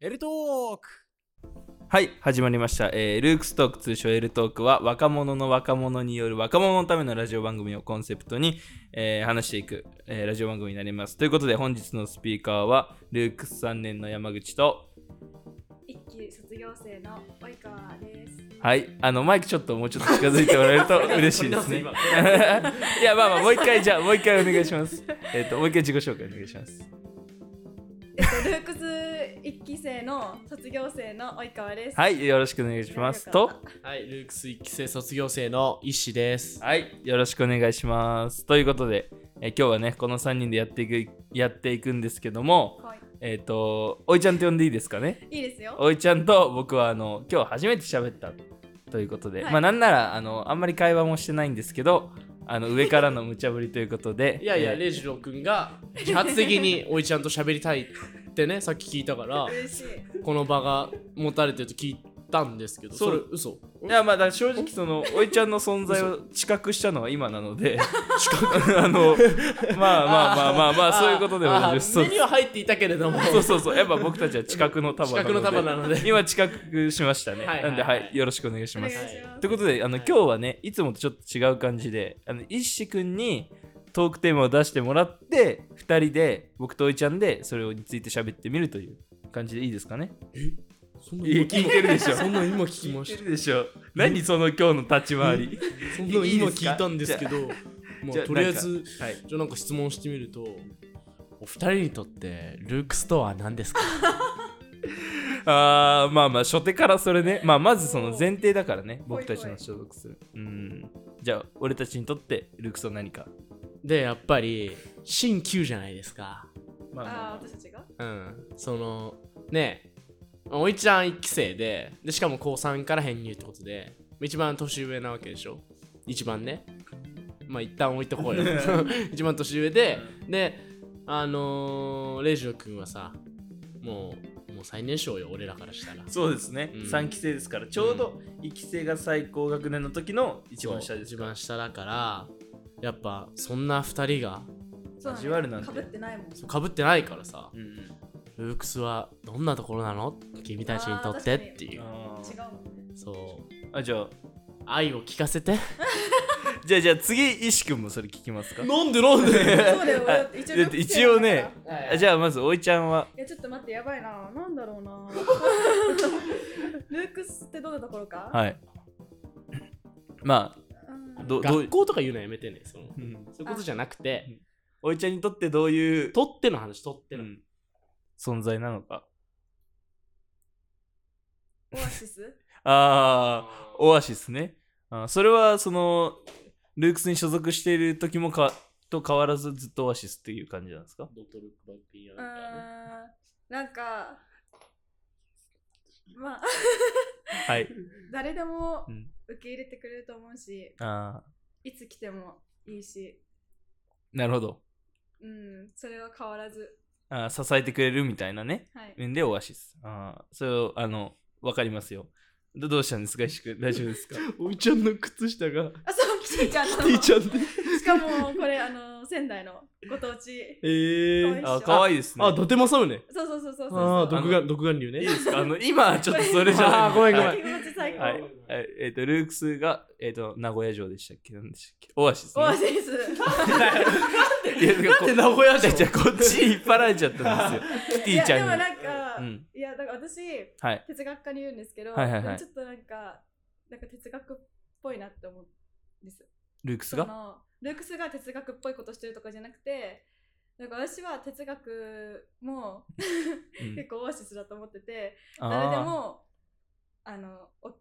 エルトーク。はい始まりました、えールークストーク通称エルトークは若者の若者による若者のためのラジオ番組をコンセプトに、えー話していく、えーラジオ番組になります。ということで本日のスピーカーはルークス3年の山口と一期卒業生の及川です。はいあのマイクちょっともうちょっと近づいてもらえると 嬉しいですね今 いやまあまあもう一回じゃあもう一回お願いしますえっ、ともう一回自己紹介お願いしますえっとルークス一期生の卒業生の及川です。はいよろしくお願いしますとはい、ルークス1期生卒業生の石です。はい、よろしくお願いします。ということで、えー今日はね、この3人でやっていくやっていくんですけども、はい。えっ、と、おいちゃんと呼んでいいですかね？いいですよ。おいちゃんと僕はあの今日初めて喋ったということで、はいまあなんならあのあんまり会話もしてないんですけど、あの上からの無茶ぶりということで、いやいや、えーレイジロー君が自発的においちゃんと喋りたいってね、さっき聞いたから、嬉しい。この場が持たれてると聞いたんですけど、それ嘘？いやまあだから正直そのおいちゃんの存在を知覚したのは今なので あのまあまあまあまあまあそういうことでも大丈夫です。には入っていたけれども、そうそうそう。やっぱ僕たちは知覚の束四角の束なので。今知覚しましたね。はいはいはい。なんで、はい、よろしくお願いします。します。ということで、あの、はい。今日はね、いつもとちょっと違う感じで、あの、一志くんにトークテーマを出してもらって、二人で、僕とおいちゃんで、それについて喋ってみるという感じでいいですかね？そんないや、聞いてるでしょ。そんなん今聞きま聞いしてるでしょ。何その今日の立ち回り。た。そんなん今聞いたんですけど、まじゃあ、とりあえず、はい。じゃあなんか質問してみると、お二人にとってルークスとは何ですか？あー、まあまあ、初手からそれね。まあ、まずその前提だからね、僕たちの所属する。うん。じゃあ、俺たちにとって、ルークスは何か？で、やっぱり、新旧じゃないですか。まあまあまあああ、私たちが？うん。その、ねおいちゃん1期生で、で、しかも高3から編入ってことで、一番年上なわけでしょ？一番ね。まあ、一旦置いとこうよ。一番年上で、で、あのー、レイジロ君はさ、もう、もう最年少よ、俺らからしたら。そうですね、うん。3期生ですから。ちょうど1期生が最高学年の時の一番下です一番下だから、やっぱ、そんな2人が、そう交わるなんて。かぶってないもん。かぶってないからさ、うんうんルークスはどんなところなの？君たちにとってっていう。違うもんね。そう。あじゃあ愛を聞かせて。じゃあじゃあ次石くんもそれ聞きますか？なんでなんで？そうだよ。あ一だって一応ねあじゃゃあまずおいちゃんは？いや、ちょっと待って、やばいな。なんだろうな。ルークスってどんなところか？はいまあうんど学校とか言うのやめてね。そのうんそういうことじゃなくて、おいちゃんにとってどういう、とっての話、とっての。うん存在なのか。オアシス？ああオアシスね。あーそれはそのルークスに所属している時もかと変わらずずっとオアシスっていう感じなんですか？ドットルックバックピーうーんなんか、まあ、はい。誰でもうん。受け入れてくれると思うし、ああいつ来てもいいし、なるほど。うん、それは変わらず。あー支えてくれるみたいなねはい。面でオアシス。ああ、それを、あの、わかりますよ。どどうしたんですか石くん？大丈夫ですか？おいちゃんの靴下があ、そう、キティちゃんの。キティちゃんで。しかも、これ、あの、仙台のご当地。えー。かあ、かわいいですね。あ、伊達政宗ね。そうそうそうそうそう。ああ、独眼、独眼竜ね。いいですか？あの、今はちょっとそれじゃない。あーごめんごめんはい気持ち最高。はい。はいえっ、と、ルークスが、えっ、と、名古屋城でしたっけ？何でしたっけ？オアシス、ね。オアシス。いや、だからこ名古屋じゃあじゃあこっちに引っ張られちゃったんですよ。キ テいや、ィちゃんに。でもなんか、うんいや、だから私、はい。哲学科にいるんですけど、はいはいはいちょっとなんか、なんか哲学っぽいなって思うんです。ルークスが？そのルークスが哲学っぽいことしてるとかじゃなくて、なんか私は哲学もうん結構オアシスだと思ってて、誰であも、あの、OK? あ、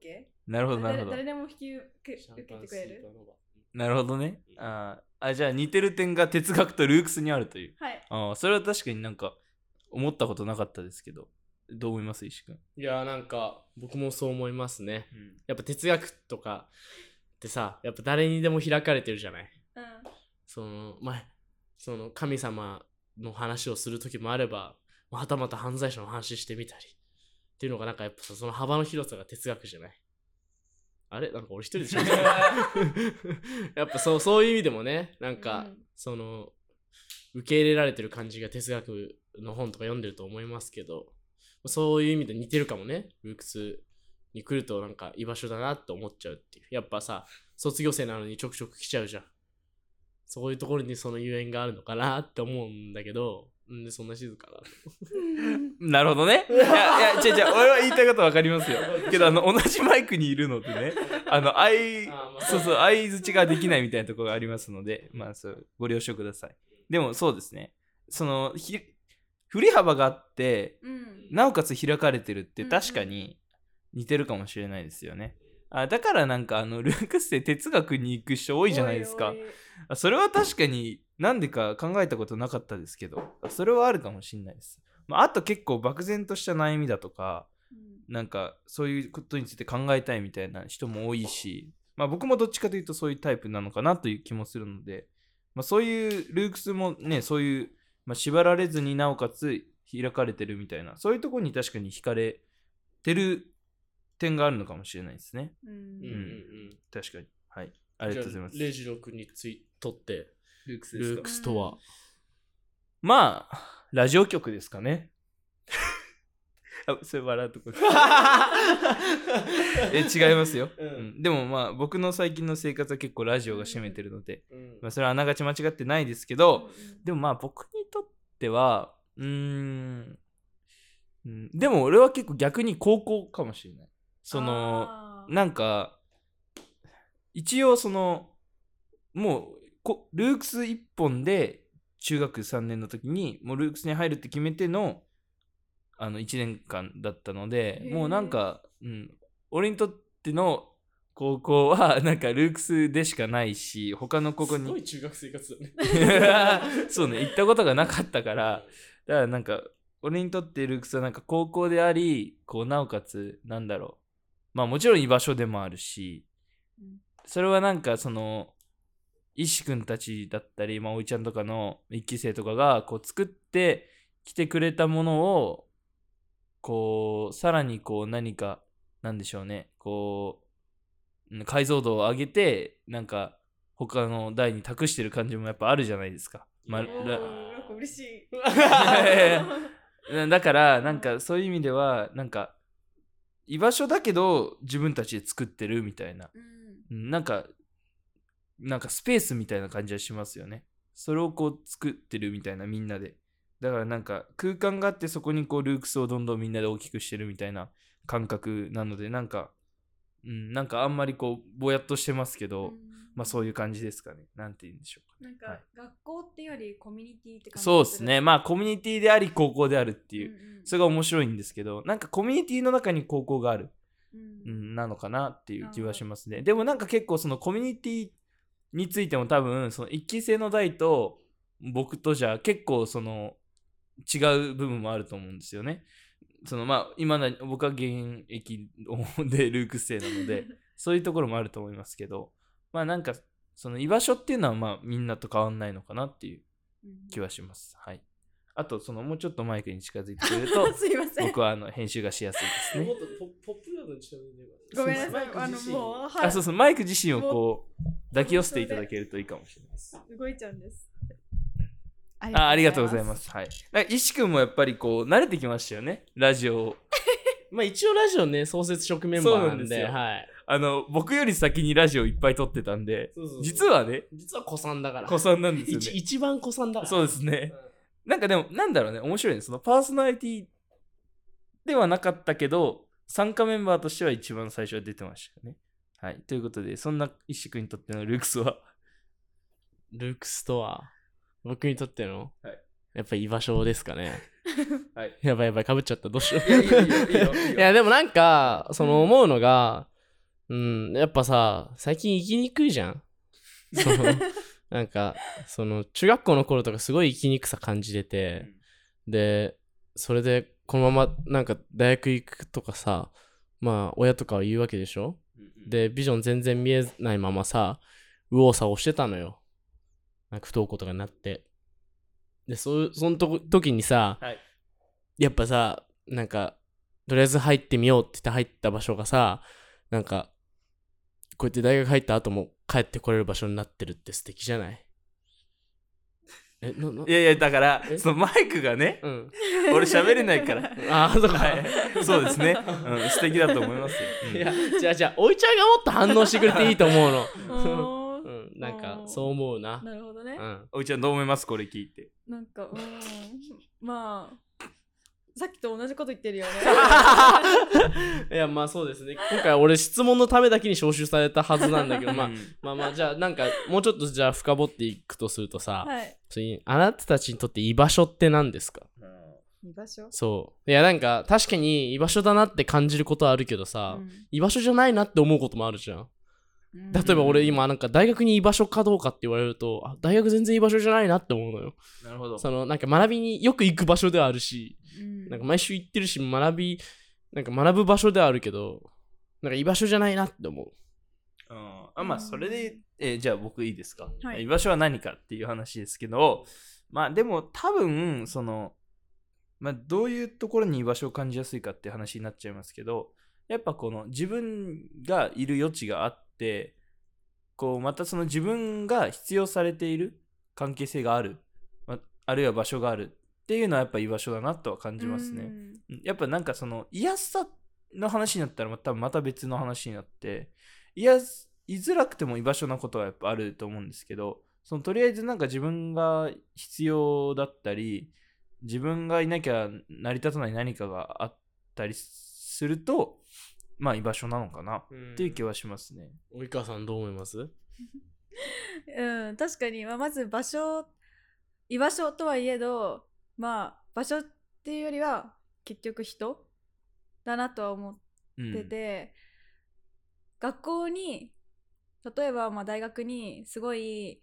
なるほど、なるほど誰誰。でも引き受け受けてくれる？なるほどね。あーあ、じゃあ似てる点が哲学とルークスにあるという。はい。ああ、それは確かになんか思ったことなかったですけど。どう思います石君。いや、なんか、僕もそう思いますね。うんやっぱ哲学とかってさ、やっぱ誰にでも開かれてるじゃない？うん。その、まあ、その神様の話をする時もあれば、まあはたまた犯罪者の話してみたり。っていうのがなんかやっぱさその幅の広さが哲学じゃない？あれ？なんか俺一人でしゃべってるやっぱそうそういう意味でもねなんか、うんその受け入れられてる感じが哲学の本とか読んでると思いますけどそういう意味で似てるかもねルークスに来るとなんか居場所だなって思っちゃうっていうやっぱさ卒業生なのにちょくちょく来ちゃうじゃんそういうところにそのゆえんがあるのかなって思うんだけどんでそんな静かななるほどね。いや、いや、違う違う、俺は言いたいことわかりますよ。けど、あの、同じマイクにいるのでね、あの、相、まあそうそう、相づちができないみたいなところがありますので、まあ、そう、ご了承ください。でも、そうですね。その、ひ、振り幅があって、うんなおかつ開かれてるって確かに似てるかもしれないですよね。あだからなんかあのルークスで哲学に行く人多いじゃないですか。それは確かになんでか考えたことなかったですけどそれはあるかもしれないです、まあ、あと結構漠然とした悩みだとかうん。なんかそういうことについて考えたいみたいな人も多いし、まあ、僕もどっちかというとそういうタイプなのかなという気もするので、まあ、そういうルークスもねそういう、まあ、縛られずになおかつ開かれてるみたいなそういうところに確かに惹かれてる点があるのかもしれないですね。うん。うんうんうん。確かに。はい。ありがとうございます。レジロ君についとってルークスルークスとは、まあラジオ局ですかね。あそれ笑うとこ え違いますよ、うん。うん。でもまあ僕の最近の生活は結構ラジオが占めてるので、うん。まあ、それはあながち間違ってないですけど、でもまあ僕にとってはうーんうん。でも俺は結構逆に高校かもしれないそのなんか一応そのもうこルークス1本で中学3年の時にもうルークスに入るって決めてのあの1年間だったのでもうなんか、うん、俺にとっての高校はなんかルークスでしかないし他の高校にすごい中学生活だね。そうね行ったことがなかったからだからなんか俺にとってルークスはなんか高校でありこうなおかつなんだろうまあもちろん居場所でもあるしうん。それはなんかその石くんたちだったり、まあ、おいちゃんとかの一期生とかがこう作ってきてくれたものをこうさらにこう何かなんでしょうね。こううん解像度を上げてなんか他の代に託してる感じもやっぱあるじゃないですか。まあ嬉しい。なだからなんかそういう意味ではなんか居場所だけど自分たちで作ってるみたいな。うん。うんなんかなんかスペースみたいな感じはしますよね。それをこう作ってるみたいなみんなで。だからなんか空間があってそこにこうルークスをどんどんみんなで大きくしてるみたいな感覚なのでなんかうんなんかあんまりこうぼやっとしてますけど、うんまあそういう感じですかね。なんて言うんでしょうか。なんか、はい。学校ってよりコミュニティって感じそうですね。まあコミュニティであり高校であるっていう、うんうんそれが面白いんですけどなんかコミュニティの中に高校がある、うん。うん、なのかなっていう気はしますね。でもなんか結構そのコミュニティについても多分その一期生の代と僕とじゃ結構その違う部分もあると思うんですよね。そのまあ今な僕は現役でルークス生なので そういうところもあると思いますけどまあなんかその居場所っていうのはまあみんなと変わんないのかなっていううん。気はします。はい。あとそのもうちょっとマイクに近づいてくれるとすいません。僕はあの編集がしやすいですね。もっとポポップなのに近づいてるごめんなさい。あのマイク自身もう、はい、あそうそうマイク自身をこう抱き寄せていただけるといいかもしれないです。動いちゃうんです。あありがとうございます。はい。なんか石くんもやっぱりこう慣れてきましたよね。ラジオを。まあ一応ラジオね創設職メンバーなんでそうなんですよ。はいあの僕より先にラジオいっぱい撮ってたんでそうそうそう。実はね実は子さんだから。子さんなんですよ一ね。一番子さんだから。そうですね。なんかでもなんだろうね面白いね。そのパーソナリティではなかったけど参加メンバーとしては一番最初は出てましたよね。はい。ということでそんな石くんにとってのルークスは？ルークスとは僕にとっての、はい。やっぱ居場所ですかね。はい。やばいやばいかぶっちゃった。どうしよう。いや でもなんかその思うのがうん。やっぱさ最近生きにくいじゃん。そのなんかその中学校の頃とかすごい生きにくさ感じてて、でそれでこのままなんか大学行くとかさまあ親とかは言うわけでしょ？でビジョン全然見えないままさ右往左往してたのよ。なんか不登校とかになって。でそうそのとこ時にさ、はい。やっぱさなんかとりあえず入ってみようって言って入った場所がさなんかこうやって大学入った後も帰ってこれる場所になってるって素敵じゃない？え、な、ないやいやだからえ？そのマイクがねうん。俺喋れないから ああ、そうか。はいそうですね、うん、素敵だと思いますよ、うんいや、じゃあじゃあ、おいちゃんがもっと反応してくれていいと思うの。うん、なんか、そう思うな。なるほどねう。ん。おいちゃんどう思います？これ聞いてなんか、うん。まあ、さっきと同じこと言ってるよね。いや、まあそうですね。今回俺質問のためだけに招集されたはずなんだけど、まあうんまあまあ、じゃあなんか、もうちょっとじゃあ深掘っていくとするとさ、はい。そういうあなたたちにとって居場所って何ですか？居場所？そう。いや、なんか、確かに居場所だなって感じることはあるけどさ、居場所じゃないなって思うこともあるじゃん。うん例えば俺今なんか大学に居場所かどうかって言われると、あ大学全然居場所じゃないなって思うのよ。なるほどそのなんか学びによく行く場所ではあるし、うん。なんか毎週行ってるし、学び、なんか学ぶ場所ではあるけど、なんか居場所じゃないなって思う。うん。あまあそれで、えーじゃあ僕いいですか、はい。居場所は何かっていう話ですけどまあでも多分そのまあどういうところに居場所を感じやすいかっていう話になっちゃいますけどやっぱこの自分がいる余地があってこうまたその自分が必要されている関係性がある、まあるいは場所があるっていうのはやっぱ居場所だなとは感じますね。うん。やっぱなんかその居やすさの話になったらまたまた別の話になって居やす居づらくても居場所なことはやっぱあると思うんですけどそのとりあえずなんか自分が必要だったり自分がいなきゃ成り立たない何かがあったりするとまあ居場所なのかなっていう気はしますね。及川さんどう思います？うん、確かに、まあ、まず場所居場所とはいえどまあ場所っていうよりは結局人だなとは思うんってて、学校に例えばまあ大学にすごい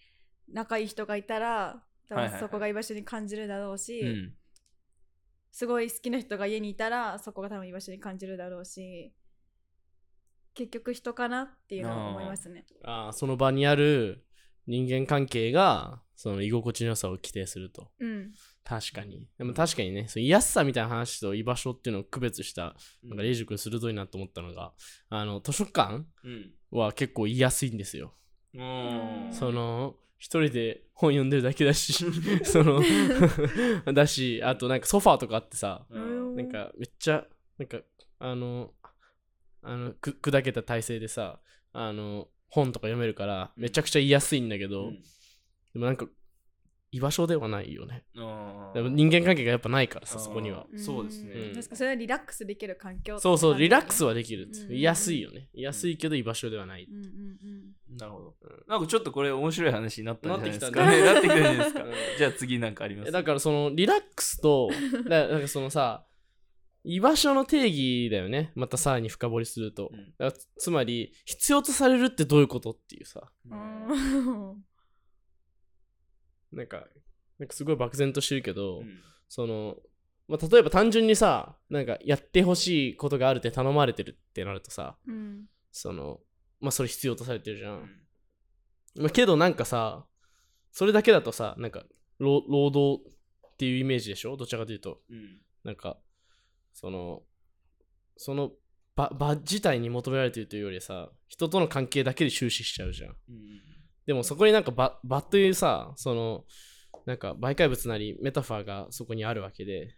仲いい人がいたら多はいはいはい分そこが居場所に感じるだろうし、うんすごい好きな人が家にいたらそこが多分居場所に感じるだろうし結局人かなっていうのは思いますね。ああ、その場にある人間関係が、その居心地の良さを規定すると。うん、確かに。でも確かにね、そう居やすさみたいな話と居場所っていうのを区別した、なんかレイジ君鋭いなと思ったのが、あの、図書館うん。は結構居やすいんですよ。うんその、一人で本読んでるだけだし、その、だし、あとなんかソファーとかあってさ、うん。なんかめっちゃ、なんか、あの、あの、く砕けた体勢でさ、あの、本とか読めるから、めちゃくちゃ居やすいんだけど、うん。でもなんか、居場所ではないよね。でも人間関係がやっぱないからさ、そこには。うんそうですねうん確かそれはリラックスできる環境そうそう、リラックスは、はできるうん。居やすいよね。居やすいけど居場所ではない。うんうんうん、なるほど。なんかちょっとこれ面白い話になったんじゃないですか。なってきたねなってきたんじゃないですかうん。じゃあ次なんかあります？えだからそのリラックスと、だなんかそのさ、居場所の定義だよね。またさらに深掘りすると。つつまり、必要とされるってどういうことっていうさ、うんなんか、なんかすごい漠然としてるけど、うんその、まあ、例えば単純にさ、なんかやってほしいことがあるって頼まれてるってなるとさ、うんその、まあそれ必要とされてるじゃん。まあ、けどなんかさ、それだけだとさ、なんか労労働っていうイメージでしょ？どちらかというと。うんなんか、その、その場場自体に求められているというよりさ、人との関係だけで終始しちゃうじゃん。うんでもそこになんか場場というさ、その、なんか媒介物なりメタファーがそこにあるわけで、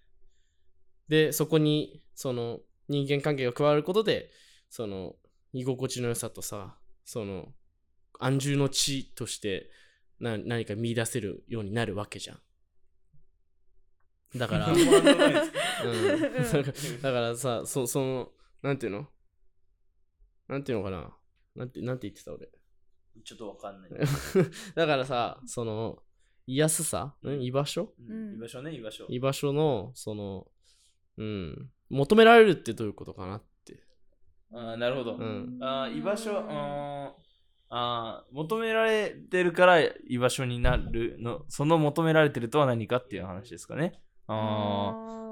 で、そこにその人間関係が加わることで、その居心地の良さとさ、その安住の地としてな何か見出せるようになるわけじゃん。だから、うん、だからさ、そその、なんていうの？なんていうのかな？なんてなんて言ってた俺？ちょっとわかんない。だからさ、その、居やすさ、ん。居場所？うん。居場所ね、居場所。居場所の、その、うん、求められるってどういうことかなって。あーなるほど。うん。あー居場所、うーん。あー求められてるから居場所になるの、その求められてるとは何かっていう話ですかね。あ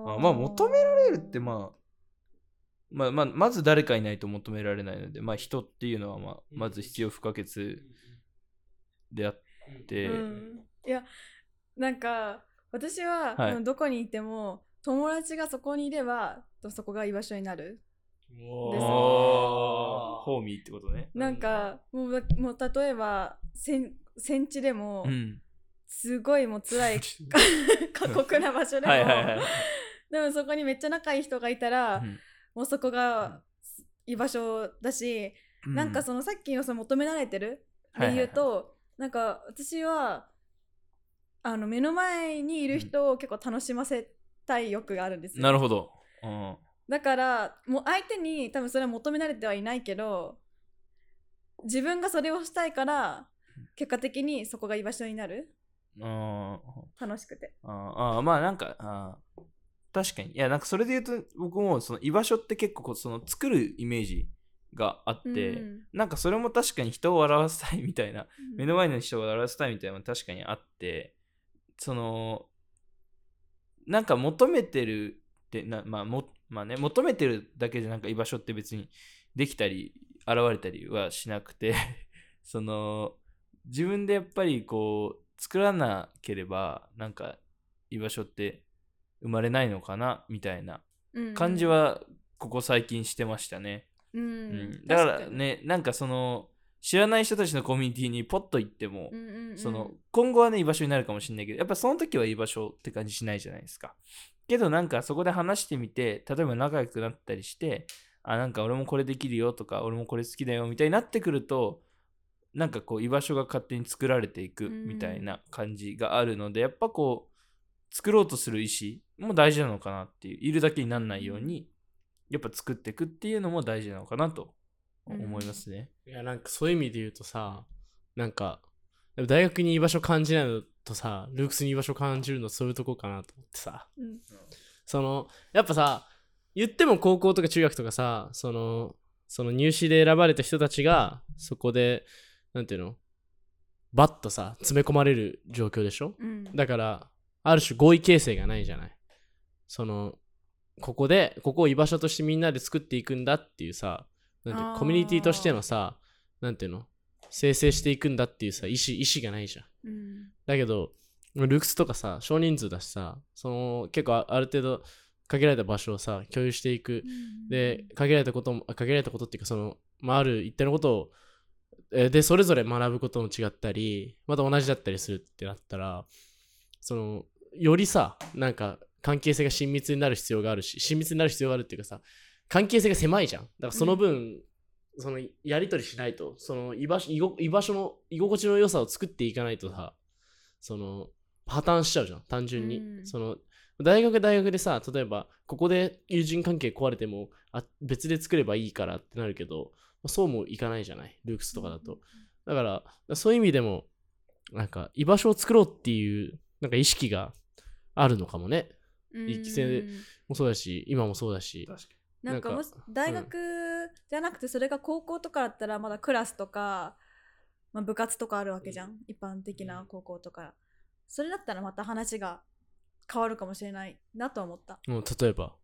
ー。あまあ求められるってまあ、まあまあ、まず誰かいないと求められないので、まあ人っていうのはまあまず必要不可欠であって、うん。いやなんか私は、どこにいても友達がそこにいればとそこが居場所になる。ホーミーってことね。なんかもうもう例えば戦戦地でもうん。すごいもう辛い 過酷な場所でもはいはいはい。でもそこにめっちゃ仲いい人がいたら、うんもうそこが居場所だし、なんかそのさっきのその求められてる？で言うと、なんか私はあの目の前にいる人を結構楽しませたい欲があるんですよ。なるほど。うん。だからもう相手に多分それは求められてはいないけど自分がそれをしたいから結果的にそこが居場所になる。あ楽しくて。ー。あー。まあなんかあー確かに。いやなんかそれで言うと僕もその居場所って結構その作るイメージがあって、うん。なんかそれも確かに人を笑わせたいみたいな目の前の人を笑わせたいみたいなのも確かにあってそのなんか求めてるってな、まあもまあね、求めてるだけでなんか居場所って別にできたり現れたりはしなくて その自分でやっぱりこう作らなければなんか居場所って生まれないのかなみたいなうん感じ、はここ最近してましたね。うん。うん、だから、ねなんかその知らない人たちのコミュニティにポッと行っても、うんうんうん。その今後はね居場所になるかもしれないけどやっぱその時は居場所って感じしないじゃないですか。けどなんかそこで話してみて例えば仲良くなったりしてあなんか俺もこれできるよとか俺もこれ好きだよみたいになってくるとなんかこう居場所が勝手に作られていくみたいな感じがあるので、やっぱこう作ろうとする意思も大事なのかなっていういるだけにならないようにやっぱ作っていくっていうのも大事なのかなと思いますね。いやなんかそういう意味で言うとさなんかでも大学に居場所感じないのとさルークスに居場所感じるのそういうとこかなと思ってさ。うん。そのやっぱさ言っても高校とか中学とかさそのその入試で選ばれた人たちがそこでなんていうのバッとさ詰め込まれる状況でしょ？うん。だからある種合意形成がないじゃない？そのここでここを居場所としてみんなで作っていくんだっていうさなんてコミュニティとしてのさなんていうの？生成していくんだっていうさ意思意思がないじゃん。うん。だけどルークスとかさ少人数だしさその結構あある程度限られた場所をさ共有していく。で限られたこともあ限られたことっていうかその、まあ、ある一定のことをえーでそれぞれ学ぶことも違ったりまた同じだったりするってなったらそのよりさなんか関係性が親密になる必要があるし親密になる必要があるっていうかさ関係性が狭いじゃん。だからその分、そのやり取りしないとその居場所居場所の居心地の良さを作っていかないとさその破綻しちゃうじゃん単純に、うん。その大学大学でさ例えばここで友人関係壊れてもあ別で作ればいいからってなるけどそうもいかないじゃないルークスとかだと、だからそういう意味でもなんか居場所を作ろうっていうなんか意識があるのかもねうん。一期生でもそうだし今もそうだし。なんかなんかもし大学じゃなくてそれが高校とかだったらまだクラスとか、まあ、部活とかあるわけじゃん、一般的な高校とか。それだったらまた話が変わるかもしれないなと思った。もう例えば。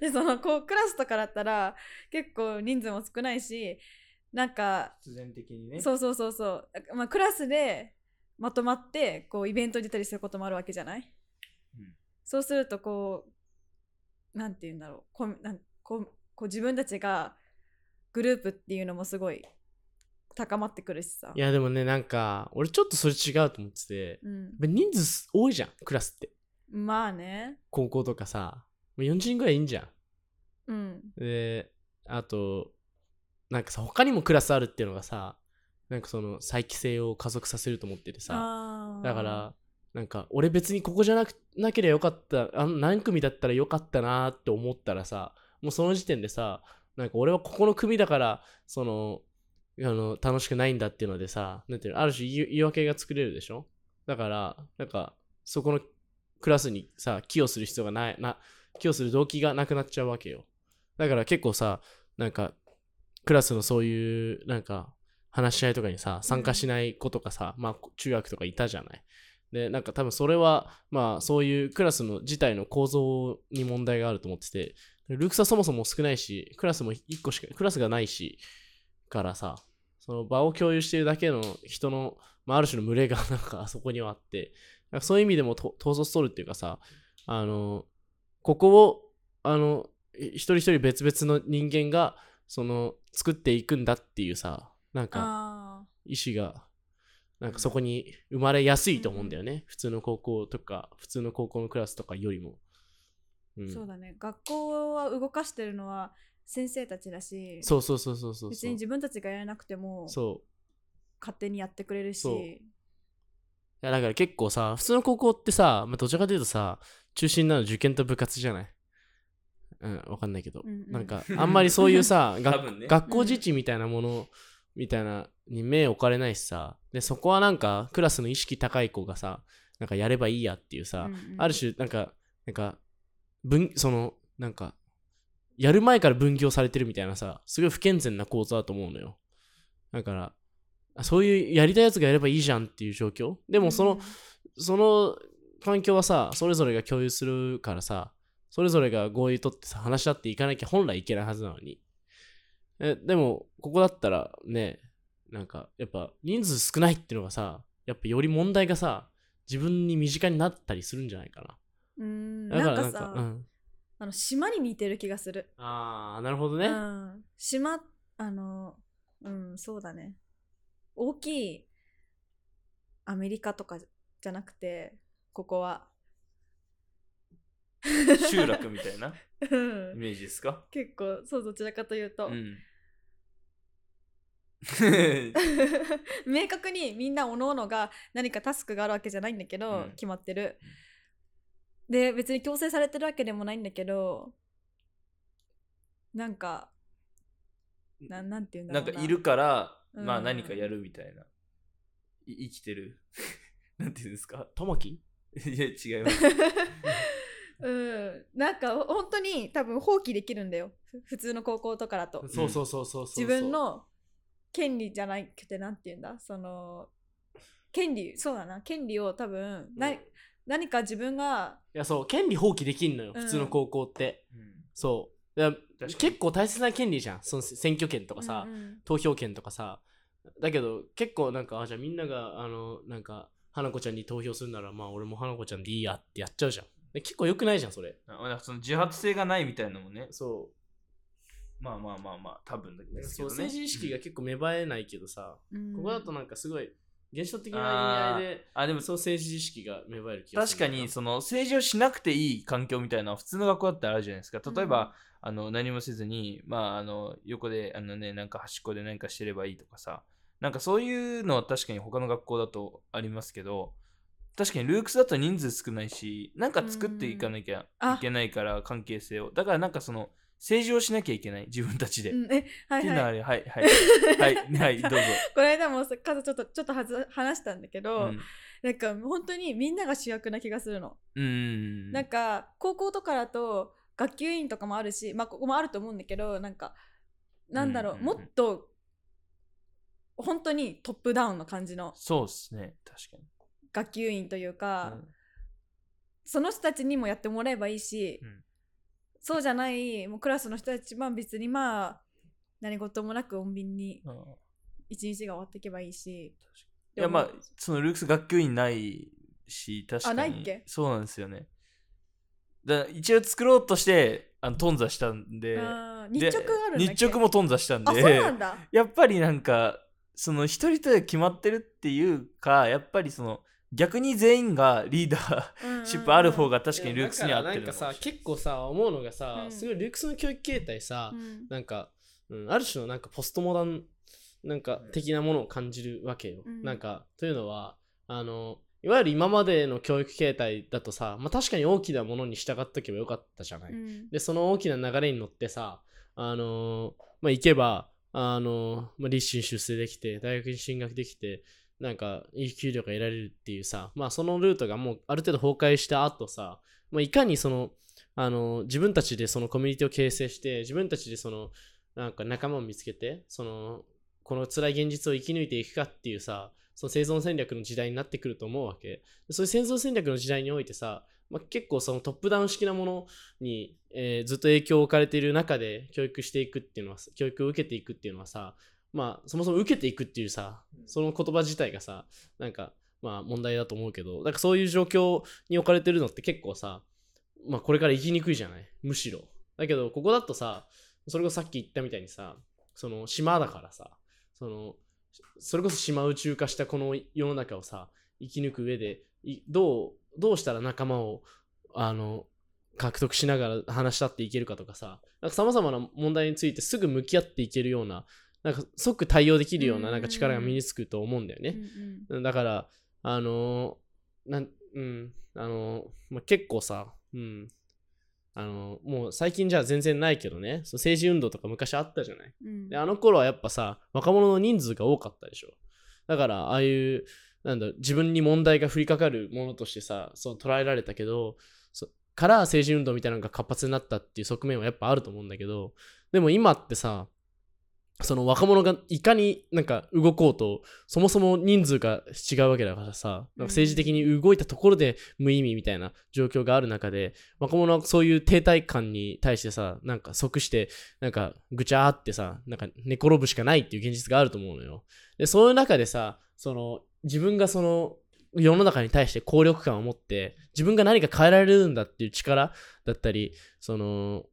で そのこうクラスとかだったら結構人数も少ないしなんか必然的にね。そうそうそうそう、まあ、クラスでまとまってこうイベントに出たりすることもあるわけじゃない、うんそうするとこうなんて言うんだろう。こうなんこうこう自分たちがグループっていうのもすごい高まってくるしさ。いやでもねなんか俺ちょっとそれ違うと思ってて。うん、人数多いじゃんクラスって。まあね。高校とかさ。もう40人ぐらいいいんじゃん。うん。であとなんかさ他にもクラスあるっていうのがさなんかその再帰性を加速させると思っててさ。だからなんか俺別にここじゃなくなければよかったあ何組だったらよかったなって思ったらさもうその時点でさなんか俺はここの組だからそのあの楽しくないんだっていうのでさなんていうのある種言い言い訳が作れるでしょ？だからなんかそこのクラスにさ寄与する必要がないな寄与する動機がなくなっちゃうわけよ。だから結構さなんかクラスのそういうなんか話し合いとかにさ参加しない子とかさ、まあ中学とかいたじゃない。でなんか多分それはまあそういうクラスの自体の構造に問題があると思っててルークスはそもそも少ないしクラスも1個しかクラスがないしからさその場を共有しているだけの人の、まあ、ある種の群れが なんかあそこにはあってなんかそういう意味でもと統率取るっていうかさあのここをあの一人一人別々の人間がその作っていくんだっていうさなんかあ意思がなんかそこに生まれやすいと思うんだよね、普通の高校とか普通の高校のクラスとかよりも、うーん、そうだね。学校は動かしてるのは先生たちだしそうそうそうそうそう別に自分たちがやらなくてもそう。勝手にやってくれるそう。しいやだから結構さ普通の高校ってさ、まあ、どちらかというとさ中心なの受験と部活じゃない？うんわかんないけど、うんうん。なんかあんまりそういうさ ね。学校自治みたいなものみたいなに目置かれないしさでそこはなんかクラスの意識高い子がさなんかやればいいやっていうさ、うんうんある種なんかなんか分そのなんかやる前から分業されてるみたいなさすごい不健全な構造だと思うのよ。だからあそういうやりたいやつがやればいいじゃんっていう状況。でもその、その環境はさそれぞれが共有するからさそれぞれが合意取ってさ話し合っていかなきゃ本来いけないはずなのに。えでもここだったらねなんかやっぱ人数少ないっていうのがさやっぱより問題がさ自分に身近になったりするんじゃないかな。うんだからなんかさかうん、あの島に似てる気がする。ああなるほどね、うん、島あのうんそうだね。大きいアメリカとかじゃなくてここは。集落みたいな うん。イメージですか？結構そうどちらかというと、うん。明確にみんなおののが何かタスクがあるわけじゃないんだけど、うん。決まってる。で別に強制されてるわけでもないんだけどなんかななんていうんだろうな。なんかいるから、うん。まあ何かやるみたいな。い生きてる。なんていうんですか？ともきいや、違います。うん。なんか本当に多分放棄できるんだよ。ふ普通の高校とかだと。そうそうそうそうそう。自分の権利じゃなくてなんて言うんだ？その権利そうだな。権利を多分な、何か自分がいやそう権利放棄できんのようん。普通の高校って、うん。そう。結構大切な権利じゃん。その選挙権とかさ、うんうん。投票権とかさ。だけど結構なんかあじゃあみんながあのなんか花子ちゃんに投票するならまあ俺も花子ちゃんでいいやってやっちゃうじゃん。で結構良くないじゃんそれ。あその自発性がないみたいなのもね。そまあまあまあまあ、多分だけうどね。そう政治意識が結構芽生えないけどさ、うん。ここだとなんかすごい現象的な意味合いであ、でもそう政治意識が芽生える気がする確かにその政治をしなくていい環境みたいなのは普通の学校だったらあるじゃないですか。例えば、あの何もせずに、まあ、あの横であの、ね、なんか端っこで何かしてればいいとかさ。なんかそういうのは確かに他の学校だとありますけど確かにルークスだと人数少ないしなんか作っていかなきゃあいけないから関係性を。だからなんかその政治をしなきゃいけない自分たちで、っうんえはいはい。れはいはい。はい。はい どうぞ、この間もさ数ちょっとちょっとはず話したんだけうど、ん。なんか本当にみんなが主役な気がするの、うんなんか高校とかだと学級委員とかもあるしまあここもあると思うんだけどなんかなんだろう,、うんうんうん。もっと本当にトップダウンの感じのそうですね。確かに、学級委員というか、うん。その人たちにもやってもらえばいいし、うんそうじゃないもうクラスの人たちは別にまあ何事もなく穏便にうん。一日が終わっていけばいいし。いやまあそのルークス学級委員ないし確かに。あないっけ？そうなんですよね。だ一応作ろうとしてあの頓挫したんで。日直ある日直も頓挫したんあそうでなんだ。やっぱりなんかその一人一人決まってるっていうかやっぱりその逆に全員がリーダーシップある方が、が確かにルークスには合ってるだからなんかさ結構さ思うのがさ、うん。すごいルークスの教育形態さ、うん。なんか、うん、ある種のなんかポストモダンなんか的なものを感じるわけよ。うん。なんかというのはあのいわゆる今までの教育形態だとさ、まあ、確かに大きなものに従っとけばよかったじゃない。うん。でその大きな流れに乗ってさあのまあ行けばあの、まあ、立身出世できて大学に進学できてなんかいい給料が得られるっていうさまあそのルートがもうある程度崩壊した後さ、まあ、いかにそのあの自分たちでそのコミュニティを形成して自分たちでそのなんか仲間を見つけてそのこの辛い現実を生き抜いていくかっていうさその生存戦略の時代になってくると思うわけ。そういう生存戦略の時代においてさ、まあ、結構そのトップダウン式なものに、えーずっと影響を置かれている中で教育していくっていうのは教育を受けていくっていうのはさまあそもそも受けていくっていうさその言葉自体がさなんかまあ問題だと思うけどだからそういう状況に置かれてるのって結構さまあこれから生きにくいじゃない？むしろ。だけどここだとさそれこそさっき言ったみたいにさその島だからさそのそれこそ島宇宙化したこの世の中をさ生き抜く上でいどうどうしたら仲間をあの獲得しながら話し合っていけるかとかささまざまな問題についてすぐ向き合っていけるようななんか即対応できるようななんか力が身につくと思うんだよね。だから、あのーなん、うん、あのーまあ、結構さ、うん、あのーもう最近じゃ全然ないけどね、そう政治運動とか昔あったじゃない。うんで、あの頃はやっぱさ、若者の人数が多かったでしょ。だから、ああいう、なんだ、自分に問題が降りかかるものとしてさ、そう捉えられたけど、そから政治運動みたいなのが活発になったっていう側面はやっぱあると思うんだけど、でも今ってさ、その若者がいかになんか動こうと、そもそも人数が違うわけだからさ、なんか政治的に動いたところで無意味みたいな状況がある中で、若者はそういう停滞感に対してさ、なんか即して、なんかぐちゃーってさ、なんか寝転ぶしかないっていう現実があると思うのよ。で、そういう中でさ、その自分がその世の中に対して効力感を持って、自分が何か変えられるんだっていう力だったり、その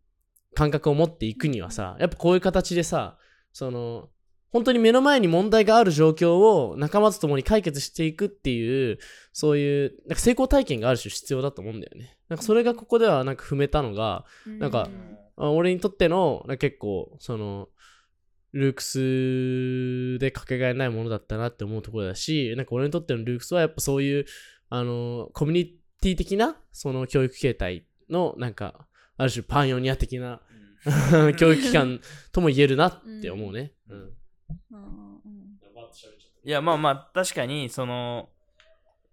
感覚を持っていくにはさ、やっぱこういう形でさ、その本当に目の前に問題がある状況を仲間と共に解決していくっていう、そういうなんか成功体験がある種必要だと思うんだよね。なんかそれがここではなんか踏めたのが、なんかあ俺にとってのなんか結構そのルークスでかけがえないものだったなって思うところだしなんか俺にとってのルークスはやっぱそういうあのコミュニティ的なその教育形態のなんかある種パンヨニア的な教育機関とも言えるなって思うね。うん。うん。いやまあまあ確かにその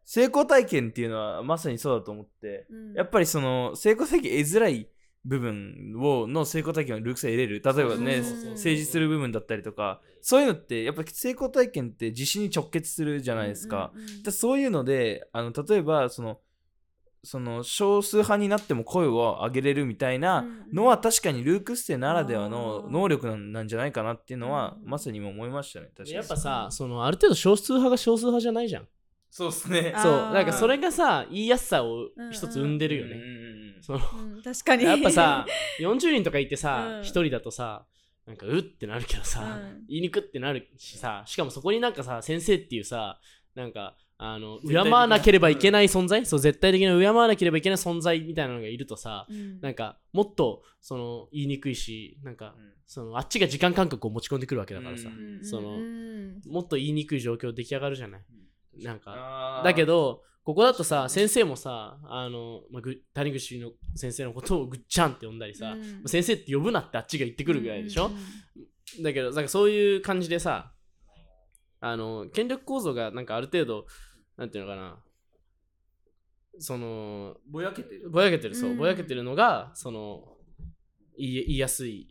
成功体験っていうのはまさにそうだと思って、うん。やっぱりその成功体験得づらい部分をの成功体験をルークスは得れる。例えばね政治する部分だったりとか。そういうのってやっぱり成功体験って自信に直結するじゃないですか、うんうんうんだそういうのであの例えばそのその少数派になっても声を上げれるみたいなのは確かにルークス生ならではの能力なんじゃないかなっていうのはうん。まさに今思いましたね確かに。やっぱさそのある程度少数派が少数派じゃないじゃん。そうですね。そうなんかそれがさ言いやすさを一つ生んでるよね。そのうん確かに。やっぱさ 40人とかいてさうん。1人だとさなんかうってなるけどさ、うん。言いにくってなるしさしかもそこになんかさ先生っていうさなんかあの敬絶対的なわなければいけない存在、そう絶対的な敬わなければいけない存在みたいなのがいるとさ、うん。なんかもっとその言いにくいしなんかうん。そのあっちが時間感覚を持ち込んでくるわけだからさ、うん。そのうん。もっと言いにくい状況出来上がるじゃない？なんかだけどここだとさ先生もさあの、まあ、ぐ谷口の先生のことをぐっちゃんって呼んだりさ、うん。先生って呼ぶなってあっちが言ってくるぐらいでしょ、うん。だけどなんかそういう感じでさあの権力構造がなんかある程度なんていうのかな。そのぼやけてる。ぼやけてるそう、うん。ぼやけてるのがその言い言いやすい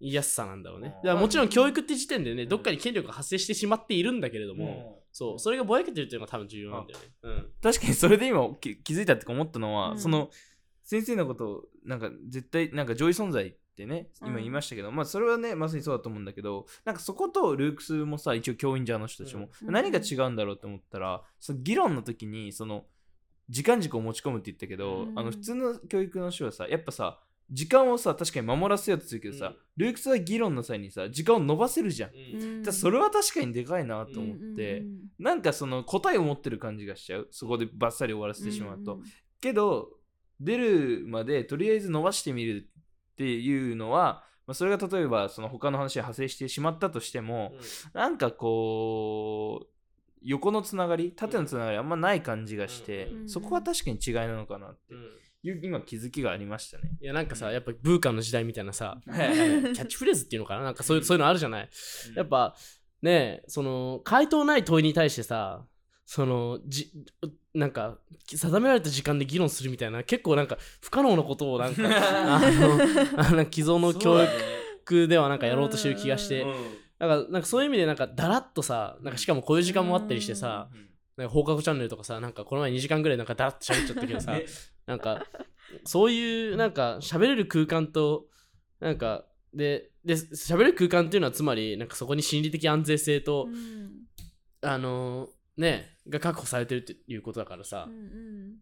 言いやすさなんだろうね。だからもちろん教育って時点でねどっかに権力が発生してしまっているんだけれども、そう。それがぼやけてるっていうのが多分重要なんだよね。うん。確かにそれで今気気づいたってか思ったのは、うん。その先生のことをなんか絶対なんか上位存在ってね今言いましたけど、まあそれはねまさにそうだと思うんだけどなんかそことルークスもさ一応教員じゃんあの人たちも、うん。何が違うんだろうって思ったらその議論の時にその時間軸を持ち込むって言ったけど、うん。あの普通の教育の人はさやっぱさ時間をさ確かに守らせようとするけどさ、うん。ルークスは議論の際にさ時間を伸ばせるじゃん、うん。それは確かにでかいなと思って、うんうんなんかその答えを持ってる感じがしちゃう。そこでバッサリ終わらせてしまうと、けど出るまでとりあえず伸ばしてみるっていうのは、まあ、それが例えばその他の話が派生してしまったとしても、なんかこう横のつながり縦のつながりあんまない感じがして、うんそこは確かに違いなのかなってうん。いう今気づきがありましたね。いやなんかさやっぱブーカンの時代みたいなさ はいキャッチフレーズっていうのかな？なんかそういうそういうのあるじゃない？やっぱねその回答ない問いに対してさそのじなんか定められた時間で議論するみたいな結構なんか不可能なことをなんか あのあの既存の教育ではなんかやろうとしてる気がして。なんかなんかそういう意味でなんかだらっとさなんかしかもこういう時間もあったりしてさなんか放課後チャンネルとかさなんかこの前2時間ぐらいなんかだらっと喋っちゃったけどさね。なんかそういうなんか喋れる空間となんかでで喋れる空間っていうのはつまりなんかそこに心理的安全性と、うん。あのねが確保されてるっていうことだからさ、うん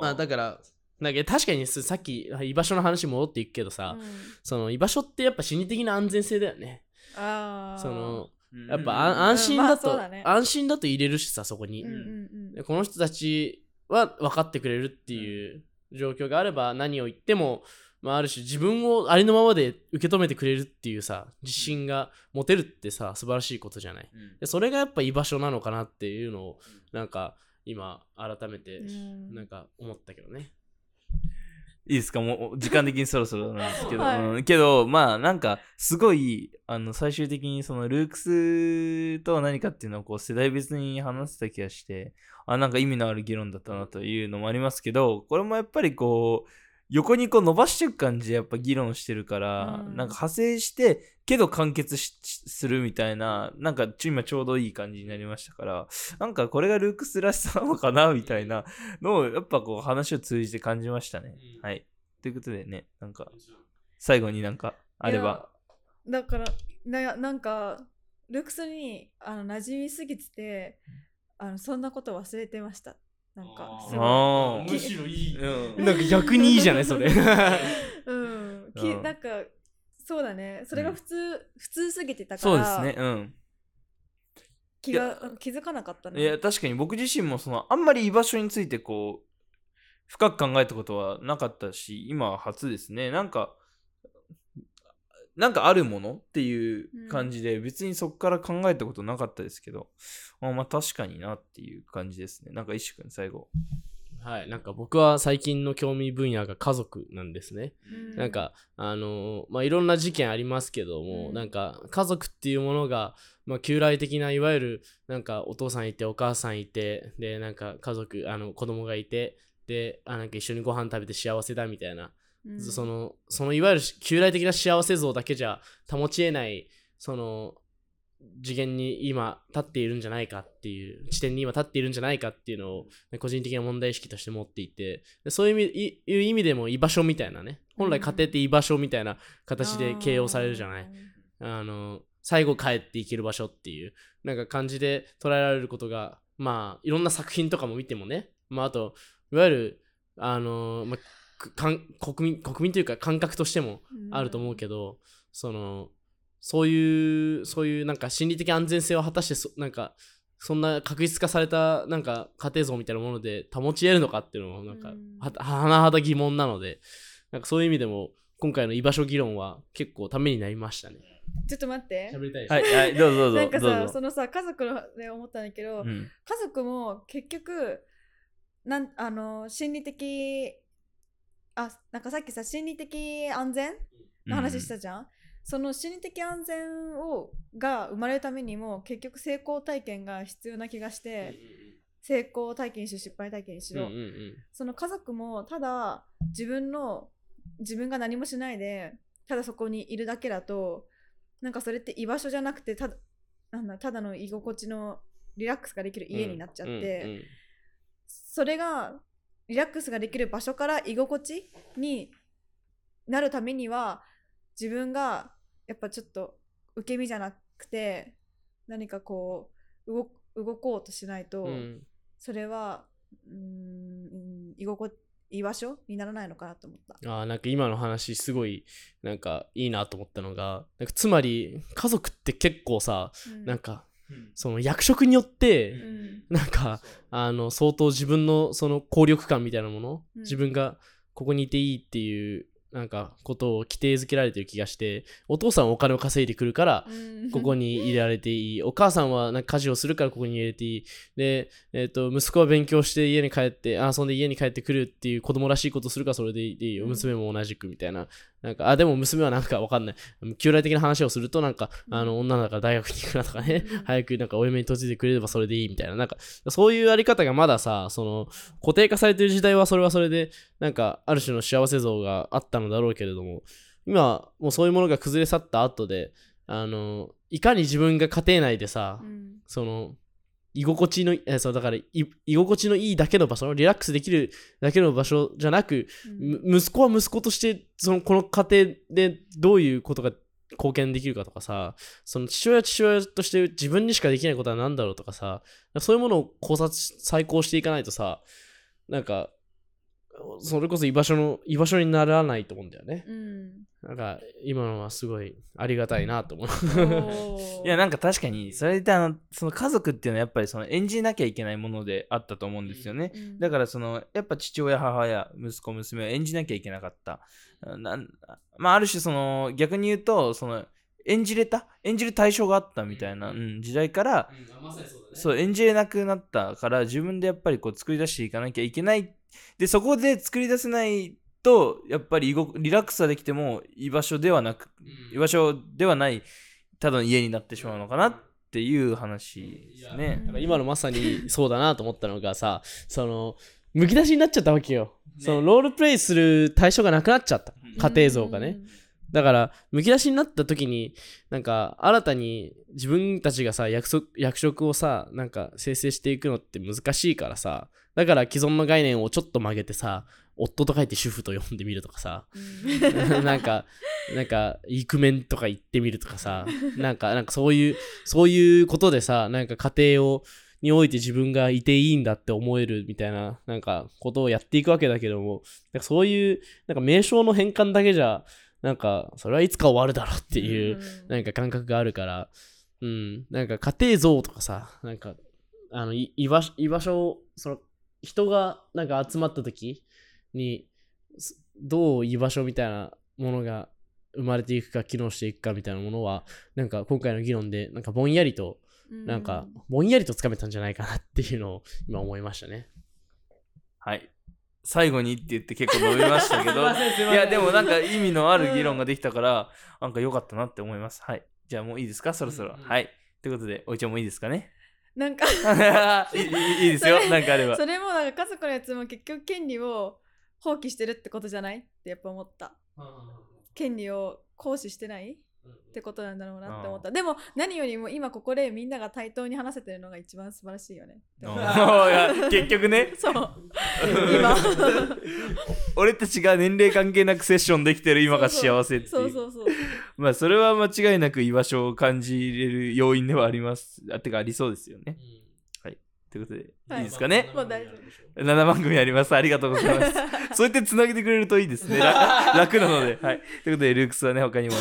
まあだからなんか確かにさっき居場所の話戻っていくけどさ、うん。その居場所ってやっぱ心理的な安全性だよね。あー。そのうん。やっぱあ安心だと、まあそうだね。安心だと入れるしさそこに、うんうんうん。でこの人たちは分かってくれるっていう状況があれば何を言っても、まあ、ある種自分をありのままで受け止めてくれるっていうさ自信が持てるってさ素晴らしいことじゃない？うん。でそれがやっぱ居場所なのかなっていうのをなんか今改めてうん。なんか思ったけどね、いいですか？もう時間的にそろそろなんですけど、はい。うん。けどまあなんかすごいあの最終的にそのルークスとは何かっていうのをこう世代別に話せた気がしてあなんか意味のある議論だったなというのもありますけどこれもやっぱりこう横にこう伸ばしていく感じでやっぱ議論してるから、うんなんか派生してけど完結しするみたいななんかち今ちょうどいい感じになりましたからなんかこれがルークスらしさなのかなみたいなのをやっぱこう話を通じて感じましたね。うんはい。ということでね、なんか最後になんかあれば。だからななんかルークスにあの馴染みすぎててあのそんなこと忘れてましたなんかすごいむしろいい。うん。なんか逆にいいじゃないそれ。うん、きうん。なんかそうだね。それが普通、普通すぎてたかそうらですね。うん。気が気づかなかったね。いや、確かに僕自身もその、あんまり居場所についてこう、深く考えたことはなかったし、今は初ですね。なんか、なんかあるものっていう感じで、別にそこから考えたことなかったですけど、あまあ確かになっていう感じですね。なんか一くん最後。はい。なんか僕は最近の興味分野が家族なんですね。うなんかあのーまあいろんな事件ありますけども、うん。なんか家族っていうものが、まあ、旧来的ないわゆるなんかお父さんいてお母さんいてでなんか家族あの子供がいてであなんか一緒にご飯食べて幸せだみたいな、うん。そのそのいわゆる旧来的な幸せ像だけじゃ保ちえないその次元に今立っているんじゃないかっていう地点に今立っているんじゃないかっていうのを個人的な問題意識として持っていてでそういう意味いいう意味でも居場所みたいなね本来家庭って居場所みたいな形で形容されるじゃない、あの最後帰っていける場所っていうなんか感じで捉えられることがまあいろんな作品とかも見てもねまああといわゆるあの、まあ、くかん国民国民というか感覚としてもあると思うけど、そのそういうそういうなんか心理的安全性を果たしてそなんかそんな確実化されたなんか家庭像みたいなもので保ち得るのかっていうのもなんかうん。は甚だ疑問なのでなんかそういう意味でも今回の居場所議論は結構ためになりましたね。ちょっと待って。喋りたいはい、はい、どうぞどうぞ。なんかさそのさ家族ので思ったんだけど、うん。家族も結局なんあの心理的あなんかさっきさ心理的安全の話したじゃん、その心理的安全をが生まれるためにも結局成功体験が必要な気がして、成功体験にしろ失敗体験にしろ、うんうんうん。その家族もただ自分の自分が何もしないでただそこにいるだけだとなんかそれって居場所じゃなくてただなんだただの居心地のリラックスができる家になっちゃって、うんうん。それがリラックスができる場所から居心地になるためには自分がやっぱちょっと受け身じゃなくて何かこう動動こうとしないと、うんそれはうーん居心居場所にならないのかなと思った。あーなんか今の話すごいなんかいいなと思ったのがなんかつまり家族って結構さうんなんかその役職によってうん。なんかあの相当自分のその効力感みたいなもの、うん。自分がここにいていいっていうなんかことを規定づけられてる気がしてお父さんはお金を稼いでくるからうん。ここに入れられていい。お母さんはなんか家事をするからここに入れていい。で、えー、と息子は勉強して家に帰ってあ遊んで家に帰ってくるっていう子供らしいことするからそれでいい。ようん。娘も同じくみたいななんかあでも娘はなんかわかんない。旧来的な話をするとなんかうん。あの女だから大学に行くなとかね。うん。早くなんかお嫁に嫁いでくれればそれでいいみたいな。なんかそういうあり方がまださその固定化されてる時代はそれはそれでなんかある種の幸せ像があったのだろうけれども。今もうそういうものが崩れ去った後であのいかに自分が家庭内でさ、うん。その居心地のえそうだからい居心地のいいだけの場所リラックスできるだけの場所じゃなく、うん。む息子は息子としてそのこの家庭でどういうことが貢献できるかとかさその父親は父親として自分にしかできないことは何だろうとかさそういうものを考察再考していかないとさなんかそれこそ居場所の居場所にならないと思うんだよね。うんなんか今のはすごいありがたいなと思う。いやなんか確かにそれであのその家族っていうのはやっぱりその演じなきゃいけないものであったと思うんですよね。うんだからそのやっぱ父親母親息子娘を演じなきゃいけなかった。なんまあある種その逆に言うとその演じれた？演じる対象があったみたいな、うん、時代からそう演じれなくなったから自分でやっぱりこう作り出していかなきゃいけないでそこで作り出せないとやっぱりリラックスはできても居場所ではなく居場所ではないただの家になってしまうのかなっていう話ですねだ。から今のまさにそうだなと思ったのがさ、その、むき出しになっちゃったわけよ。そのロールプレイする対象がなくなっちゃった。家庭像がね。だから、むき出しになった時に、なんか、新たに自分たちがさ、役職役職をさ、なんか、生成していくのって難しいからさ、だから既存の概念をちょっと曲げてさ、夫と書いて主婦と呼んでみるとかさ、うん。なんか、なんか、イクメンとか言ってみるとかさ、なんか、なんかそういう、そういうことでさ、なんか家庭を、において自分がいていいんだって思えるみたいな、なんか、ことをやっていくわけだけども、なんかそういう、なんか名称の変換だけじゃ、なんか、それはいつか終わるだろうっていう、なんか感覚があるから、うん、なんか家庭像とかさ、なんか、あの、い居場所、居場所を、その、人がなんか集まった時に、すどう居場所みたいなものが生まれていくか、機能していくかみたいなものは、なんか今回の議論で、なんかぼんやりと、なんか、ぼんやりとつかめたんじゃないかなっていうのを今思いましたね。はい。最後にって言って結構伸びましたけど、いや、でもなんか意味のある議論ができたから、なんか良かったなって思います。はい。じゃあもういいですか？そろそろ。うんうんはい。ということで、おいちゃんもいいですかね？なんか いいいいいですよ。なんかあればそ。れもなんか家族のやつも結局権利を放棄してるってことじゃないってやっぱ思った権利を行使してないってことなんだろうなって思った。でも何よりも今ここでみんなが対等に話せてるのが一番素晴らしいよね 結局ね、そう。今。俺たちが年齢関係なくセッションできてる今が幸せっていう。そうそう。そうまあそれは間違いなく居場所を感じれる要因ではあります。あてかありそうですよね。ということで、はい。いいですかね？もう大丈7番組あります。ありがとうございます。そうやってつなげてくれるといいですね。ら楽なので。はい。ということで、ルークスはね、他にもね、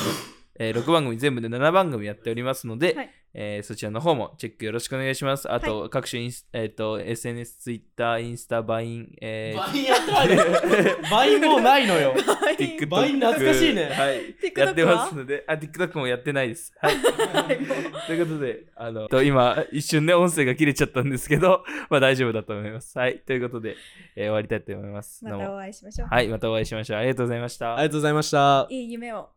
えー6番組全部で7番組やっておりますので、はいえーそちらの方もチェックよろしくお願いします。あと、各種インス、えー、と SNS、Twitter、インスタ、 Vine、えー、 Vine やってない Vine もうないのよ。TikTok バイン懐かしいねはい。TikTok やってますので、あ、TikTok もやってないです。はい。ということで、あの、と今、一瞬ね、音声が切れちゃったんですけど、まあ大丈夫だと思います。はい。ということで、えー終わりたいと思います。またお会いしましょう、はい。またお会いしましょう。ありがとうございました。ありがとうございました。いい夢を